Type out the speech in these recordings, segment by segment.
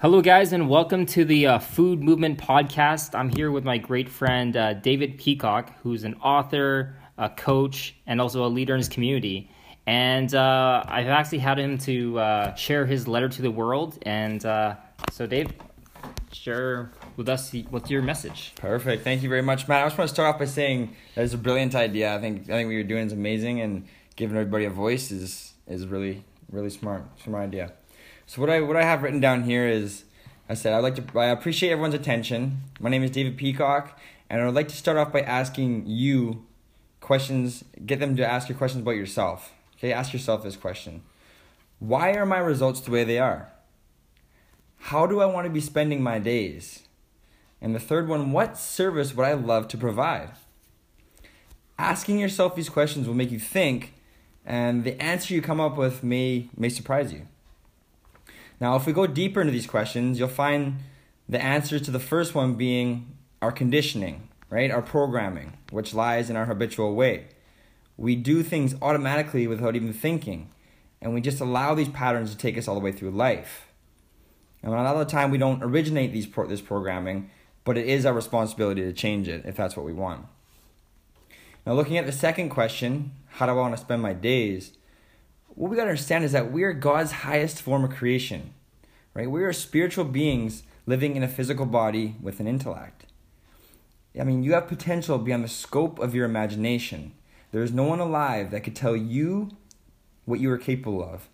Hello, guys, and welcome to the uh, Food Movement Podcast. I'm here with my great friend uh, David Peacock, who's an author, a coach, and also a leader in his community. And uh, I've actually had him to uh, share his letter to the world. And uh, so, Dave, share with us what's your message. Perfect. Thank you very much, Matt. I just want to start off by saying that is a brilliant idea. I think I think what you're doing is amazing, and giving everybody a voice is is really really smart. Smart idea. So what I what I have written down here is, I said I'd like to I appreciate everyone's attention. My name is David Peacock, and I would like to start off by asking you questions. Get them to ask you questions about yourself. Okay, ask yourself this question: Why are my results the way they are? How do I want to be spending my days? And the third one, what service would I love to provide? Asking yourself these questions will make you think, and the answer you come up with may, may surprise you. Now, if we go deeper into these questions, you'll find the answers to the first one being our conditioning, right? Our programming, which lies in our habitual way. We do things automatically without even thinking, and we just allow these patterns to take us all the way through life. And a lot of the time, we don't originate these pro- this programming, but it is our responsibility to change it if that's what we want. Now, looking at the second question, how do I want to spend my days? What we got to understand is that we are God's highest form of creation, right? We are spiritual beings living in a physical body with an intellect. I mean, you have potential beyond the scope of your imagination. There is no one alive that could tell you what you are capable of.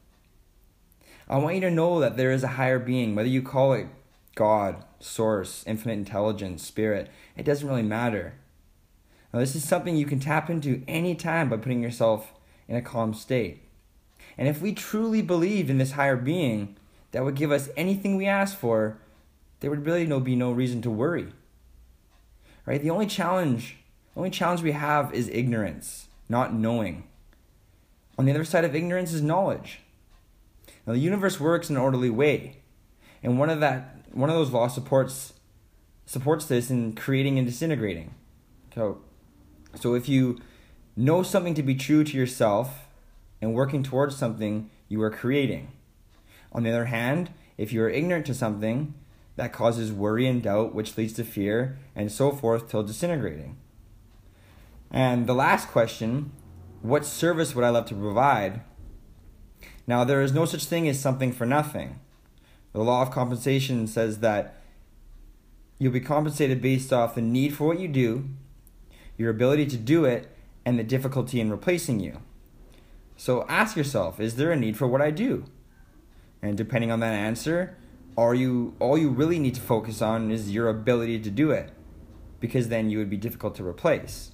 I want you to know that there is a higher being, whether you call it God, Source, Infinite Intelligence, Spirit, it doesn't really matter. Now, this is something you can tap into anytime by putting yourself in a calm state. And if we truly believed in this higher being that would give us anything we ask for, there would really no, be no reason to worry. Right? The only challenge, the only challenge we have is ignorance, not knowing. On the other side of ignorance is knowledge. Now the universe works in an orderly way. And one of that one of those laws supports supports this in creating and disintegrating. So so if you know something to be true to yourself and working towards something, you are creating. On the other hand, if you are ignorant to something, that causes worry and doubt, which leads to fear, and so forth till disintegrating. And the last question what service would I love to provide? Now, there is no such thing as something for nothing. The law of compensation says that you'll be compensated based off the need for what you do, your ability to do it, and the difficulty in replacing you. So ask yourself, is there a need for what I do? And depending on that answer, are you all you really need to focus on is your ability to do it because then you would be difficult to replace.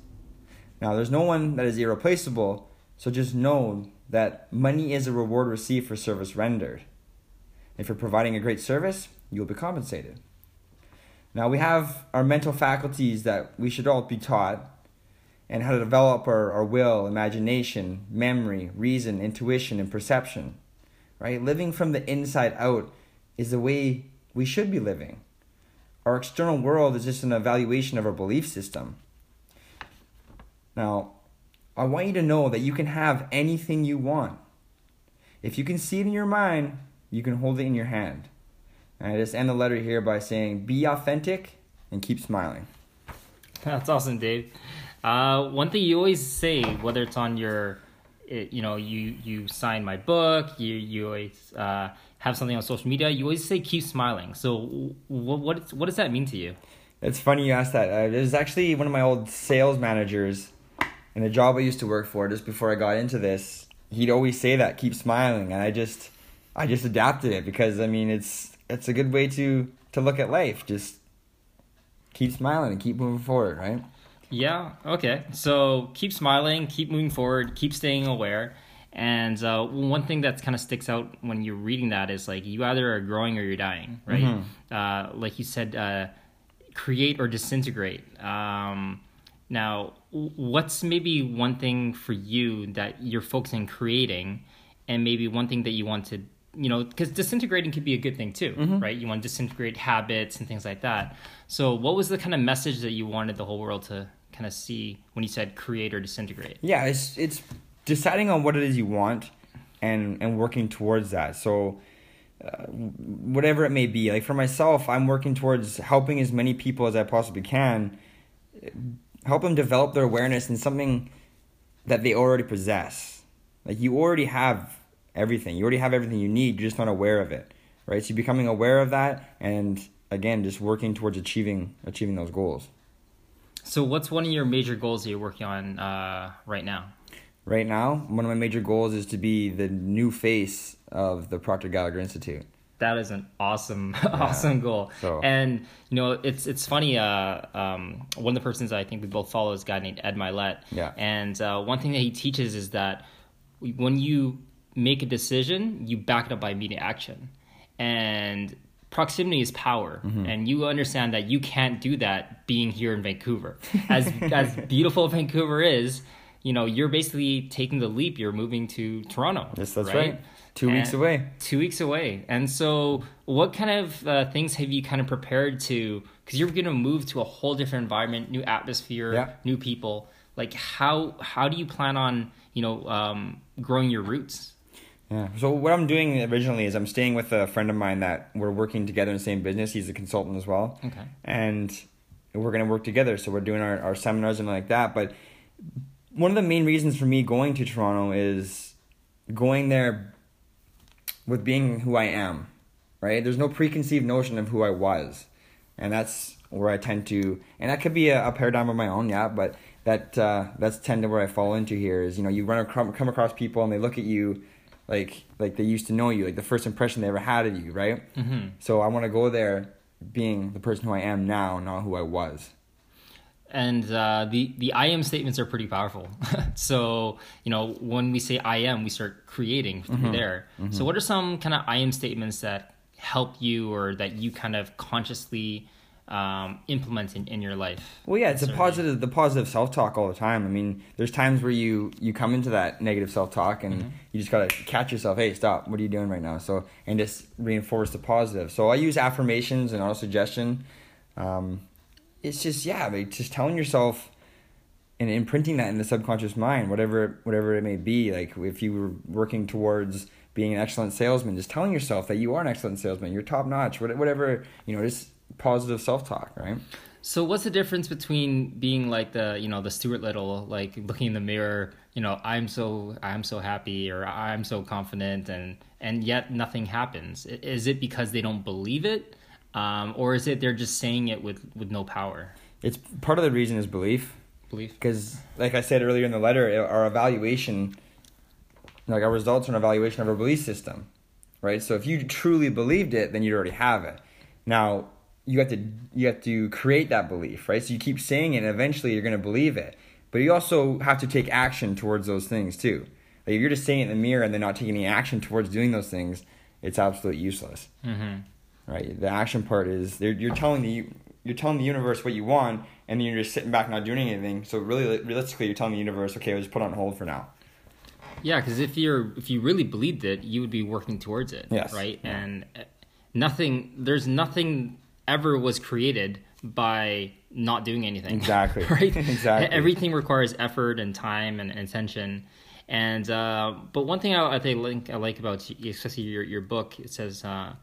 Now, there's no one that is irreplaceable, so just know that money is a reward received for service rendered. If you're providing a great service, you'll be compensated. Now, we have our mental faculties that we should all be taught and how to develop our, our will, imagination, memory, reason, intuition, and perception. Right? Living from the inside out is the way we should be living. Our external world is just an evaluation of our belief system. Now, I want you to know that you can have anything you want. If you can see it in your mind, you can hold it in your hand. And I just end the letter here by saying, be authentic and keep smiling. That's awesome, Dave. Uh, one thing you always say, whether it's on your, it, you know, you you sign my book, you you always uh, have something on social media. You always say keep smiling. So what what what does that mean to you? It's funny you asked that. Uh, was actually one of my old sales managers in a job I used to work for just before I got into this. He'd always say that, keep smiling, and I just I just adapted it because I mean it's it's a good way to to look at life. Just keep smiling and keep moving forward, right? Yeah. Okay. So keep smiling, keep moving forward, keep staying aware. And uh, one thing that kind of sticks out when you're reading that is like you either are growing or you're dying, right? Mm-hmm. Uh, like you said, uh, create or disintegrate. Um, now, what's maybe one thing for you that you're focusing creating, and maybe one thing that you want to you know, because disintegrating could be a good thing too, mm-hmm. right? You want to disintegrate habits and things like that. So, what was the kind of message that you wanted the whole world to kind of see when you said create or disintegrate? Yeah, it's it's deciding on what it is you want and and working towards that. So, uh, whatever it may be. Like for myself, I'm working towards helping as many people as I possibly can, help them develop their awareness in something that they already possess. Like you already have everything. You already have everything you need. You're just not aware of it, right? So becoming aware of that, and again, just working towards achieving achieving those goals. So, what's one of your major goals that you're working on uh, right now? Right now, one of my major goals is to be the new face of the Proctor Gallagher Institute. That is an awesome, yeah. awesome goal. So. And you know, it's it's funny. Uh, um, one of the persons I think we both follow is a guy named Ed Mylett. Yeah. And uh, one thing that he teaches is that when you make a decision, you back it up by immediate action. And proximity is power mm-hmm. and you understand that you can't do that being here in Vancouver. As as beautiful Vancouver is you know you're basically taking the leap. You're moving to Toronto yes that's right, right. two and weeks away. two weeks away. And so what kind of uh, things have you kind of prepared to because you're going to move to a whole different environment new atmosphere yeah. new people. Like how how do you plan on you know um, growing your roots yeah. So what I'm doing originally is I'm staying with a friend of mine that we're working together in the same business. He's a consultant as well. Okay. And we're gonna work together. So we're doing our, our seminars and like that. But one of the main reasons for me going to Toronto is going there with being who I am. Right? There's no preconceived notion of who I was. And that's where I tend to and that could be a, a paradigm of my own, yeah, but that uh, that's tend to where I fall into here is, you know, you run come across people and they look at you like like they used to know you, like the first impression they ever had of you, right? Mm-hmm. So I want to go there being the person who I am now, not who I was. And uh, the the I am statements are pretty powerful. so you know when we say I am, we start creating through mm-hmm. there. Mm-hmm. So what are some kind of I am statements that help you or that you kind of consciously um, implement in, in your life. Well, yeah, it's a positive, the positive self talk all the time. I mean, there's times where you you come into that negative self talk and mm-hmm. you just gotta catch yourself. Hey, stop! What are you doing right now? So and just reinforce the positive. So I use affirmations and auto suggestion. Um, it's just yeah, like just telling yourself and imprinting that in the subconscious mind, whatever whatever it may be. Like if you were working towards being an excellent salesman, just telling yourself that you are an excellent salesman, you're top notch, whatever you know, just positive self talk, right? So what's the difference between being like the you know the Stuart Little like looking in the mirror you know I'm so I'm so happy or I'm so confident and and yet nothing happens? Is it because they don't believe it? Um, or is it they're just saying it with with no power? It's part of the reason is belief. Belief. Because like I said earlier in the letter our evaluation like our results are an evaluation of our belief system right? So if you truly believed it then you'd already have it. Now you have to you have to create that belief, right? So you keep saying it, and eventually you're going to believe it. But you also have to take action towards those things too. Like if you're just saying it in the mirror and then not taking any action towards doing those things, it's absolutely useless. Mm-hmm. Right. The action part is you're telling the you're telling the universe what you want, and then you're just sitting back not doing anything. So really, realistically, you're telling the universe, okay, I'll just put on hold for now. Yeah, because if you're if you really believed it, you would be working towards it. Yes. Right. Yeah. And nothing. There's nothing ever was created by not doing anything. Exactly. right. exactly. Everything requires effort and time and attention. And uh, but one thing I, I think I like about especially your your book, it says uh,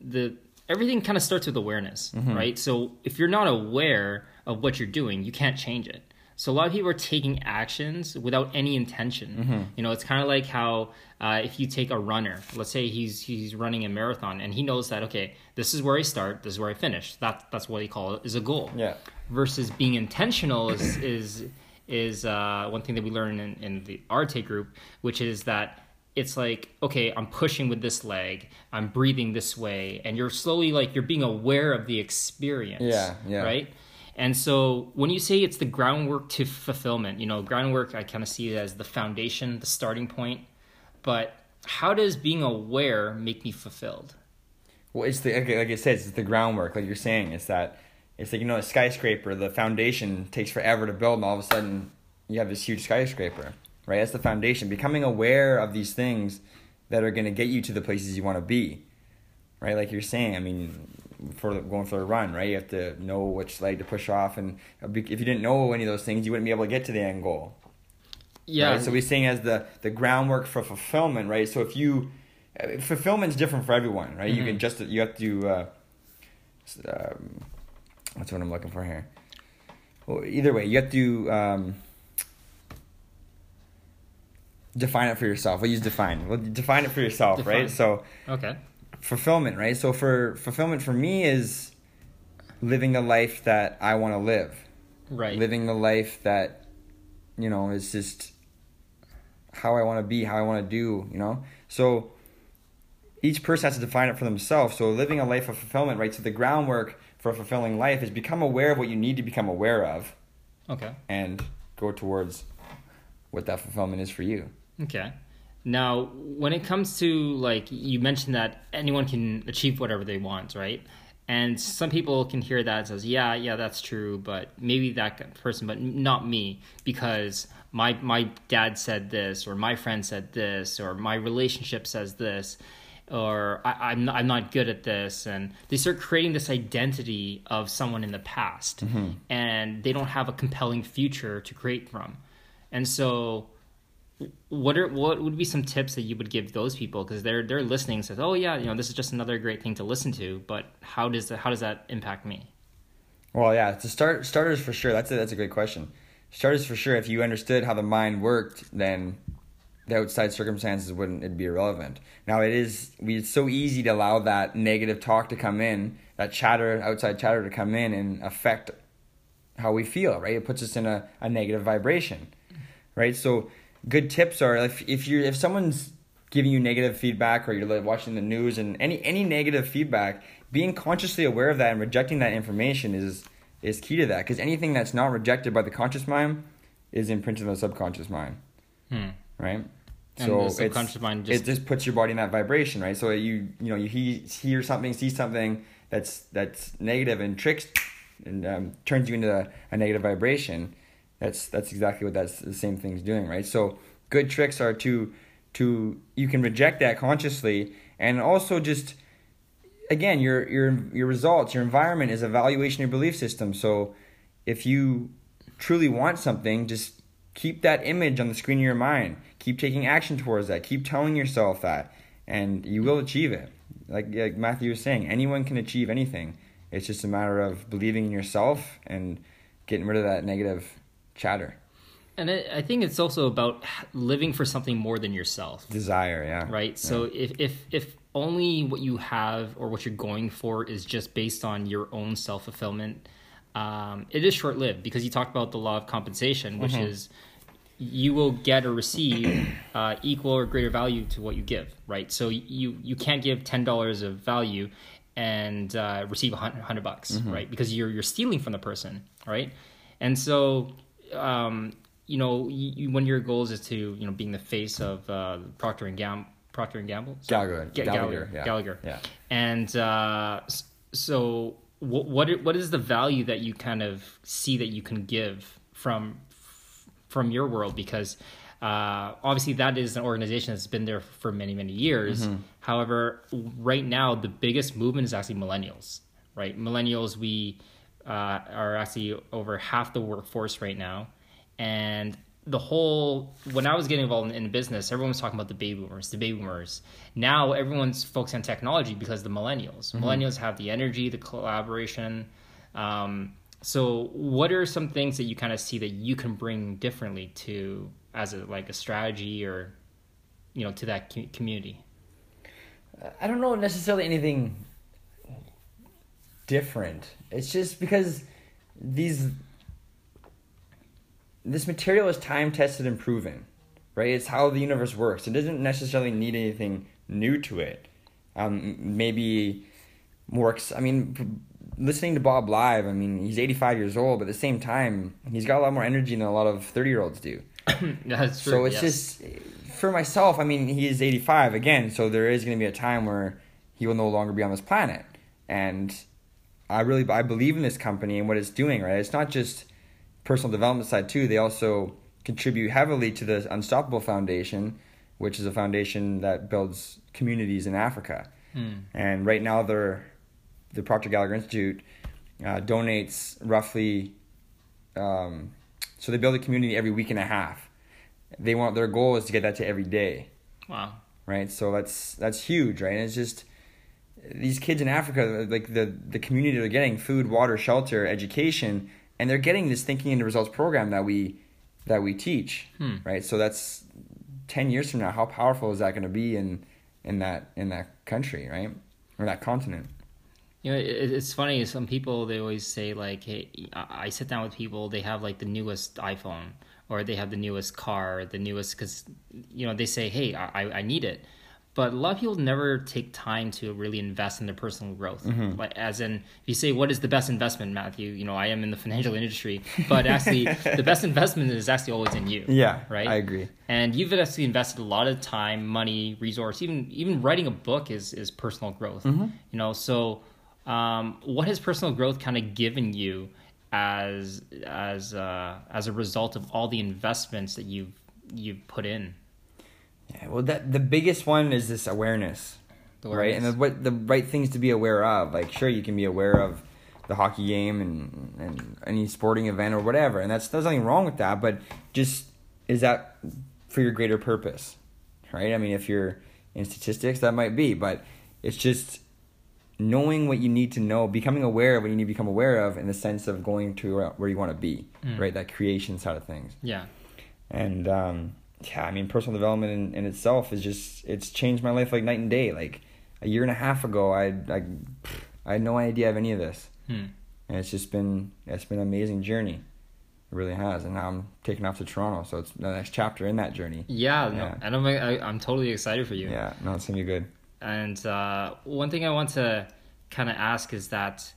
the everything kind of starts with awareness, mm-hmm. right? So if you're not aware of what you're doing, you can't change it. So a lot of people are taking actions without any intention. Mm-hmm. You know, it's kind of like how uh, if you take a runner, let's say he's he's running a marathon and he knows that okay, this is where I start, this is where I finish. That that's what he call it is a goal. Yeah. Versus being intentional is is is uh, one thing that we learn in, in the Arete group, which is that it's like okay i'm pushing with this leg i'm breathing this way and you're slowly like you're being aware of the experience yeah yeah right and so when you say it's the groundwork to fulfillment, you know, groundwork, I kind of see it as the foundation, the starting point. But how does being aware make me fulfilled? Well, it's the, like I said, it's the groundwork, like you're saying. It's that, it's like, you know, a skyscraper, the foundation takes forever to build, and all of a sudden you have this huge skyscraper, right? That's the foundation. Becoming aware of these things that are going to get you to the places you want to be, right? Like you're saying, I mean, for going for a run, right? You have to know which leg to push off, and if you didn't know any of those things, you wouldn't be able to get to the end goal. Yeah. Right? So we're saying as the the groundwork for fulfillment, right? So if you fulfillment's different for everyone, right? You Mhm. can just you have to. Uh, um, what's what I'm looking for here? Well, either way, you have to um, define it for yourself. We'll use define. Well, define it for yourself, Define. right? So Okay. Fulfillment, right? So for fulfillment for me is living the life that I want to live Right. living the life that you know is just how I want to be, how I want to do, you know. So each person has to define it for themselves. So living a life of fulfillment, right? So the groundwork for a fulfilling life is become aware of what you need to become aware of Okay. and go towards what that fulfillment is for you. Okay. Now, when it comes to like you mentioned that anyone can achieve whatever they want, right? And some people can hear that and says, "Yeah, yeah, that's true, but maybe that person, but not me, because my my dad said this, or my friend said this, or my relationship says this, or I, I'm not, I'm not good at this," and they start creating this identity of someone in the past, mm-hmm. and they don't have a compelling future to create from, and so what are what would be some tips that you would give those people because they're they're listening says oh yeah you know this is just another great thing to listen to but how does that how does that impact me Well, yeah, to start starters for sure. That's a, that's a great question. Starters for sure. If you understood how the mind worked, then the outside circumstances wouldn't it'd be irrelevant. Now it is we it's so easy to allow that negative talk to come in, that chatter, outside chatter to come in and affect how we feel, right? It puts us in a, a negative vibration. Right? So good tips are if if you if someone's giving you negative feedback or you're watching the news and any any negative feedback, being consciously aware of that and rejecting that information is is key to that because anything that's not rejected by the conscious mind is imprinted on the subconscious mind, hmm. right? And the subconscious mind just- it just puts your body in that vibration, right? So you you know you he, hear something, see something that's that's negative and tricks and um, turns you into a, a negative vibration. That's that's exactly what that's the same thing's doing, right? So good tricks are to to you can reject that consciously and also just again your your your results your environment is evaluation of your belief system. So if you truly want something just keep that image on the screen of your mind. Keep taking action towards that. Keep telling yourself that and you will achieve it. Like, like matthew was saying anyone can achieve anything. It's just a matter of believing in yourself and getting rid of that negative chatter. And it, i think it's also about living for something more than yourself. Desire yeah. Right? So if if if only what you have or what you're going for is just based on your own self-fulfillment um, it is short-lived because you talked about the law of compensation which is you will get or receive uh, equal or greater value to what you give right? So you you can't give $10 of value and uh, receive a hun- hundred bucks right? Because you're you're stealing from the person right? And so um, you know you, of your goals is to you know being the face of uh, procter and Gamble procter and gamble Gallagher. Ga- Gallagher, Gallagher. yeah. Gallagher. Yeah. And uh, so, what what what is the value that you kind of see that you can give from from your world? Because uh, obviously, that is an organization that's been there for many many years. Mm-hmm. However, right now, the biggest movement is actually millennials. Right, millennials we uh, are actually over half the workforce right now, and the whole when I was getting involved in, in business, everyone was talking about the baby boomers, the baby boomers. Now everyone's focused on technology because the millennials. Millennials have the energy, the collaboration. Um, so, what are some things that you kind of see that you can bring differently to as a like a strategy or you know to that community? I don't know necessarily anything different. It's just because these this material is time tested and proven, right? It's how the universe works. It doesn't necessarily need anything new to it. Um, maybe more. I mean, p- listening to Bob live. I mean, he's eighty five years old, but at the same time, he's got a lot more energy than a lot of thirty year olds do. That's true. So it's yes. just for myself. I mean, he is 85 again, so there is going to be a time where he will no longer be on this planet, and I really I believe in this company and what it's doing. Right, it's not just personal development side too. They also contribute heavily to the Unstoppable Foundation, which is a foundation that builds communities in Africa. Hmm. And right now, they're the Proctor Gallagher Institute uh, donates roughly. Um, so they build a community every week and a half. They want their goal is to get that to every day, wow. right? So that's that's huge, right? And it's just these kids in Africa, like the the community they're getting food, water, shelter, education, and they're getting this thinking into results program that we that we teach, Hmm. right? So that's ten years from now. How powerful is that going to be in in that in that country, right, or that continent? You know, it's funny. Some people they always say like, "Hey, I I sit down with people. They have like the newest iPhone, or they have the newest car, the newest." Because you know they say, "Hey, I I need it," but a lot of people never take time to really invest in their personal growth. Mm-hmm. Like, as in, if you say, "What is the best investment, Matthew?" You know, I am in the financial industry, but actually, the best investment is actually always in you. Yeah, Right? I agree. and you've actually invested a lot of time money resource even even writing a book is is personal growth Mm-hmm. you know so um, what has personal growth kind of given you as as uh, as a result of all the investments that you've you've put in Yeah, well, that the biggest one is this awareness, The right? And the, what the right things to be aware of. Like, sure, you can be aware of the hockey game and and any sporting event or whatever, and that's there's nothing wrong with that. But just is that for your greater purpose, right? I mean, if you're in statistics, that might be, but it's just knowing what you need to know, becoming aware of what you need to become aware of, in the sense of going to where you want to be, Mm. right? That creation side of things yeah and um, yeah, I mean, personal development in, in itself is just it's changed my life like night and day. Like a year and a half ago, I I, I had no idea of any of this, hmm. and it's just been it's been an amazing journey. It really has, and now I'm taking off to Toronto, so it's the next chapter in that journey. yeah, no, Yeah. and I'm I, I'm totally excited for you Yeah, no, it's gonna be good. And uh, one thing I want to kind of ask is that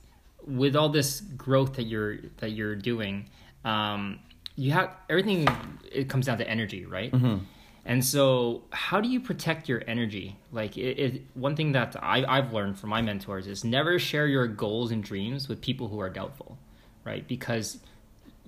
with all this growth that you're that you're doing, um, you have everything. It comes down to energy, right? Mm-hmm. And so, how do you protect your energy? Like, it, it, one thing that I, I've learned from my mentors is never share your goals and dreams with people who are doubtful, right? Because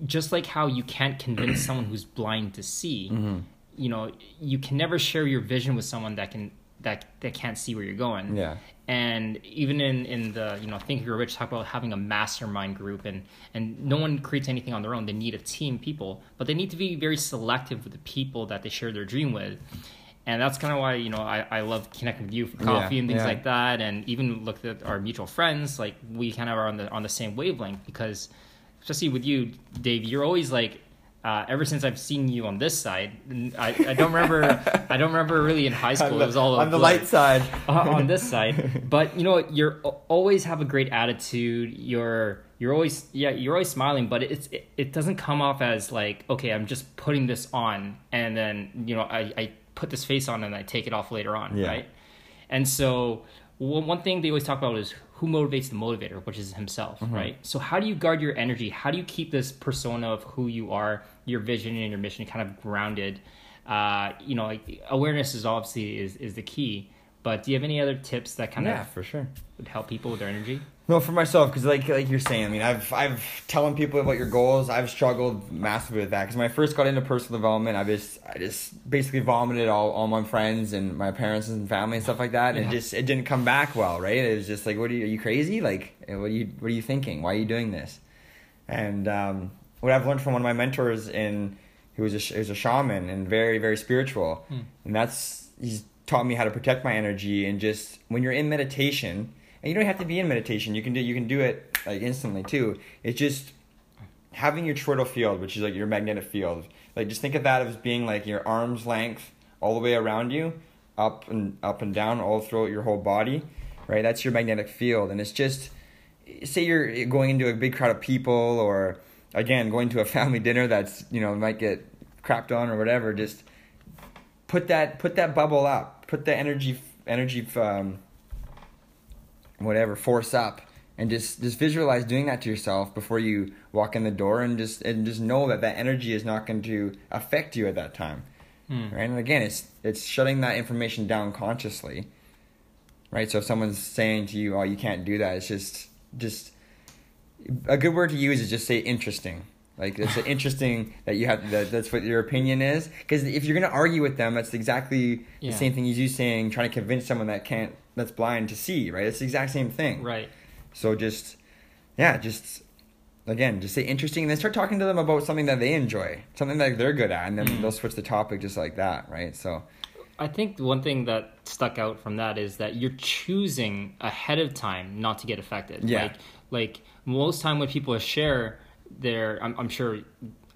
just like how you can't convince someone who's blind to see, Mm-hmm. you know, you can never share your vision with someone that can that that can't see where you're going. Yeah. And even in in the you know Think You're Rich talk about having a mastermind group and and no one creates anything on their own. They need a team people, but they need to be very selective with the people that they share their dream with. And that's kind of why you know I, I love connecting with you for coffee Yeah, and things yeah. like that, and even look at our mutual friends. Like we kind of are on the on the same wavelength because, especially with you, Dave, you're always like uh, ever since I've seen you on this side, I, I don't remember I don't remember really in high school. it was all on the light side. uh, on this side. But you know, you're always have a great attitude. You're you're always yeah you're always smiling, but it's it, it doesn't come off as like okay I'm just putting this on and then you know I I put this face on and I take it off later on Yeah. right. And so one one thing they always talk about is who motivates the motivator, which is himself, Mm-hmm. right? So how do you guard your energy? How do you keep this persona of who you are, your vision and your mission kind of grounded? Uh, you know, like awareness is obviously is, is the key. But do you have any other tips that kind Yeah, of for sure. would help people with their energy? No, for myself, because like like you're saying, I mean, I've I've telling people about your goals. I've struggled massively with that because when I first got into personal development, I just I just basically vomited all, all my friends and my parents and family and stuff like that, and Yeah. it just it didn't come back well, right? It was just like, what are you, are you crazy? Like, what are you what are you thinking? Why are you doing this? And um, what I've learned from one of my mentors in who was a he was a shaman and very very spiritual, Hmm. and that's he's taught me how to protect my energy and just when you're in meditation and you don't have to be in meditation. You can do you can do it like instantly too. It's just having your toroidal field which is like your magnetic field. Like just think of that as being like your arm's length all the way around you up and up and down all throughout your whole body right? That's your magnetic field. And it's just say you're going into a big crowd of people or again going to a family dinner that's you know might get crapped on or whatever just put that put that bubble up. Put the energy energy um whatever force up. And just just visualize doing that to yourself before you walk in the door and just and just know that that energy is not going to affect you at that time. Hmm. right? And again it's it's shutting that information down consciously. Right? So if someone's saying to you oh you can't do that it's just just a good word to use is just say interesting like it's interesting that you have that that's what your opinion is because if you're going to argue with them that's exactly Yeah. the same thing as you saying trying to convince someone that can't that's blind to see right it's the exact same thing Right. so just yeah just again just say interesting and then start talking to them about something that they enjoy something that they're good at and then Mm. they'll switch the topic just like that right so I think one thing that stuck out from that is that you're choosing ahead of time not to get affected. Yeah. Like, like most time when people share their, I'm, I'm sure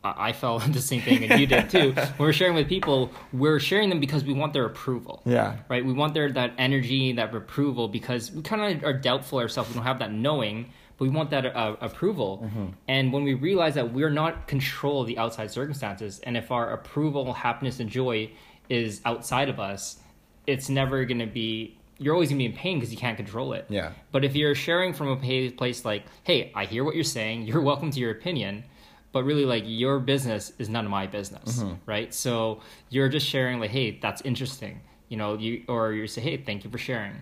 I fell the same thing and you did too. when we're sharing with people, we're sharing them because we want their approval. Yeah. Right. We want their that energy, that approval, because we kind of are doubtful ourselves. We don't have that knowing, but we want that uh, approval. Mm-hmm. And when we realize that we're not control of the outside circumstances, and if our approval, happiness, and joy is outside of us, it's never going to be. You're always going to be in pain because you can't control it. Yeah. But if you're sharing from a place like, "Hey, I hear what you're saying. You're welcome to your opinion," but really, like, your business is none of my business, right? So you're just sharing, like, "Hey, that's interesting," you know, you or you say, "Hey, thank you for sharing."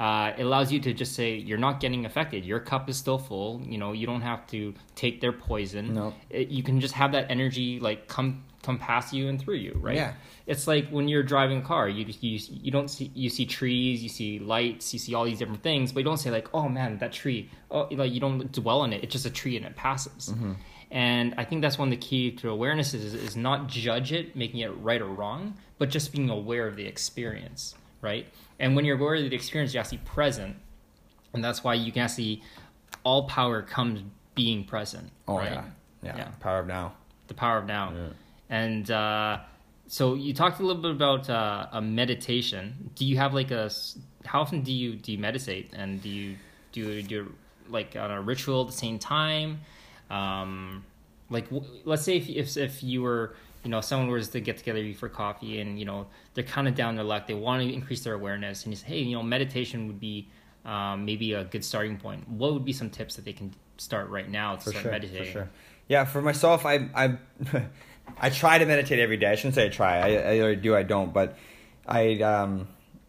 Uh, it allows you to just say you're not getting affected. Your cup is still full. You know, you don't have to take their poison. No. It, you can just have that energy like come come past you and through you, right? Yeah. It's like when you're driving a car, you you you don't see you see trees, you see lights, you see all these different things, but you don't say like, "Oh man, that tree." Oh, like you don't dwell on it. It's just a tree and it passes. Mm-hmm. And I think that's one of the key to awareness is is not judge it, making it right or wrong, but just being aware of the experience, right? And when you're aware of the experience, you're actually present, and that's why you can actually all power comes being present. Oh right? yeah. yeah. Yeah. Power of now. the power of now. Yeah. And uh, so you talked a little bit about uh, a meditation. Do you have like a How often do you do you meditate? And do you do you do like on a ritual at the same time? Um, like w- let's say if if if you were you know someone was to get together you for coffee and you know they're kind of down their luck they want to increase their awareness and you say hey you know meditation would be um, maybe a good starting point what would be some tips that they can start right now to For start sure. meditating For sure. Yeah, for myself, I I I try to meditate every day. I shouldn't say I try. I, I either do, I don't. But I um,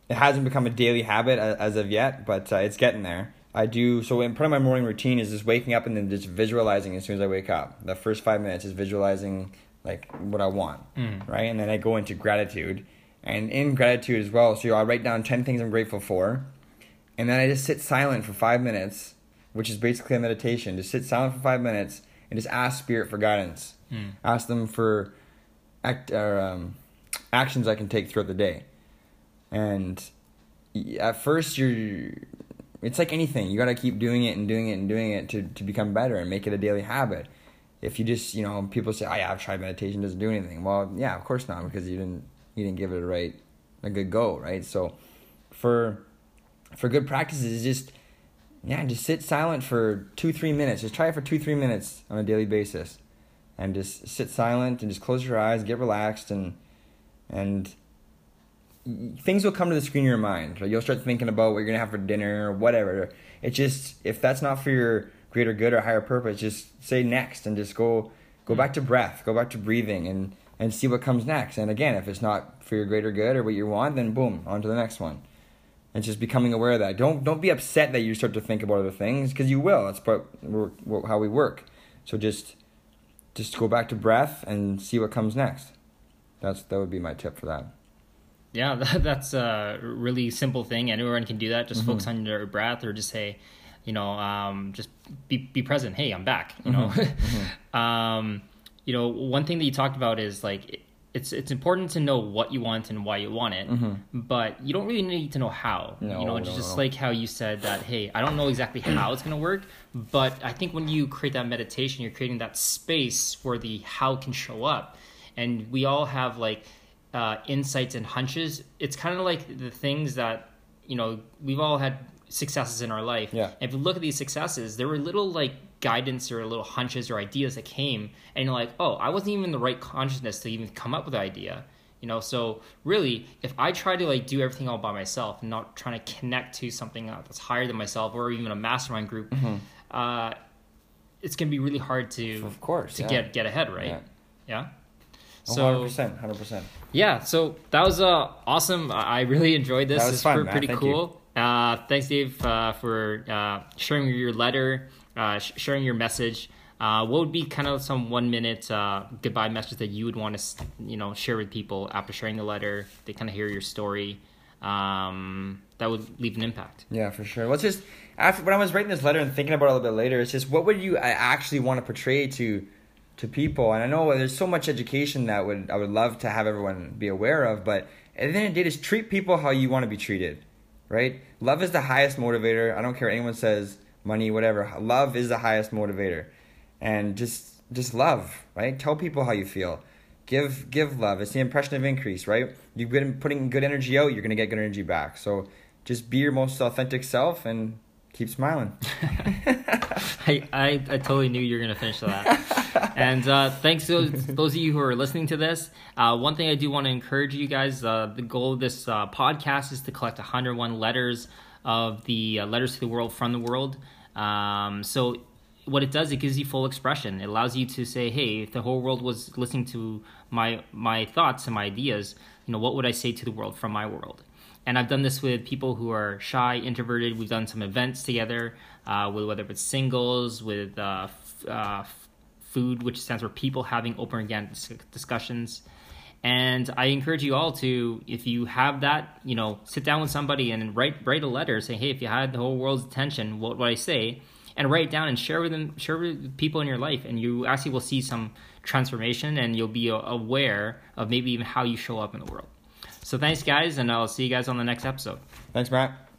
it hasn't become a daily habit as of yet, but uh, it's getting there. I do so. In part of my morning routine is just waking up and then just visualizing as soon as I wake up. The first five minutes is visualizing like what I want, Mm. right? And then I go into gratitude, and in gratitude as well. So I write down ten things I'm grateful for, and then I just sit silent for five minutes, which is basically a meditation. Just sit silent for five minutes and just ask spirit for guidance. Mm. Ask them for act or um, actions I can take throughout the day. And at first, you're it's like anything. You got to keep doing it and doing it and doing it to to become better and make it a daily habit. If you just you know people say, "Oh yeah, I've tried meditation, doesn't do anything." Well, yeah, of course not because you didn't you didn't give it a right a good go, right? So for for good practices, just yeah, just sit silent for two three minutes. Just try it for two three minutes on a daily basis, and just sit silent and just close your eyes, get relaxed, and and things will come to the screen of your mind. Like you'll start thinking about what you're gonna have for dinner or whatever. It just if that's not for your greater good or higher purpose, just say next and just go go back to breath, go back to breathing, and and see what comes next. And again, if it's not for your greater good or what you want, then boom, on to the next one and just becoming aware of that. Don't don't be upset that you start to think about other things because you will. That's part how we work. So just just go back to breath and see what comes next. That's that would be my tip for that. Yeah, that, that's a really simple thing. Anyone can do that. Just focus on your breath, or just say, you know, um, just be be present. Hey, I'm back. You know, um, you know, one thing that you talked about is like it's it's important to know what you want and why you want it, but you don't really need to know how. No, you know, no, just like how you said that. Hey, I don't know exactly how it's gonna work, but I think when you create that meditation, you're creating that space where the how can show up, and we all have like uh, insights and hunches. It's kind of like the things that you know we've all had successes in our life. Yeah. If you look at these successes, there were little like guidance or little hunches or ideas that came, and you're like, oh, I wasn't even in the right consciousness to even come up with the idea. You know, so really, if I try to like do everything all by myself and not trying to connect to something that's higher than myself or even a mastermind group, uh, it's gonna be really hard to Of course, to yeah. get get ahead, right? Yeah. Yeah. Oh, So 100%, 100%. yeah, so that was uh, awesome. I really enjoyed this. That was It's fun, pre- man. pretty Thank cool. Uh, thanks, Dave, uh, for uh, sharing your letter, uh, sh- sharing your message. Uh, what would be kind of some one minute uh, goodbye message that you would want to, you know, share with people after sharing the letter? They kind of hear your story. Um, that would leave an impact. Yeah, for sure. It's just after when I was writing this letter and thinking about it a little bit later, it's just what would you actually want to portray to to people. And I know there's so much education that would I would love to have everyone be aware of, but at the end of the day, just treat people how you want to be treated, right? Love is the highest motivator. I don't care what anyone says, money, whatever. Love is the highest motivator, and just just love, right? Tell people how you feel. Give give love. It's the impression of increase, right? You've been putting good energy out, you're gonna get good energy back. So just be your most authentic self and keep smiling. I, I, I totally knew you were going to finish that. and uh, thanks to those of you who are listening to this. Uh, one thing I do want to encourage you guys uh, the goal of this uh, podcast is to collect 101 letters of the uh, letters to the world from the world. Um, so, what it does, it gives you full expression. It allows you to say, hey, if the whole world was listening to my, my thoughts and my ideas, you know, what would I say to the world from my world? And I've done this with people who are shy, introverted. We've done some events together, uh, with whether it's singles, with uh, f- uh, food, which stands for people having open organic dis- discussions. And I encourage you all to, if you have that, you know, sit down with somebody and write write a letter saying, hey, if you had the whole world's attention, what would I say? And write it down and share with them, share with people in your life, and you actually will see some transformation, and you'll be aware of maybe even how you show up in the world. So thanks, guys, and I'll see you guys on the next episode. Thanks, Matt.